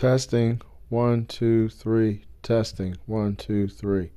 Testing. One, two, three. Testing. One, two, three.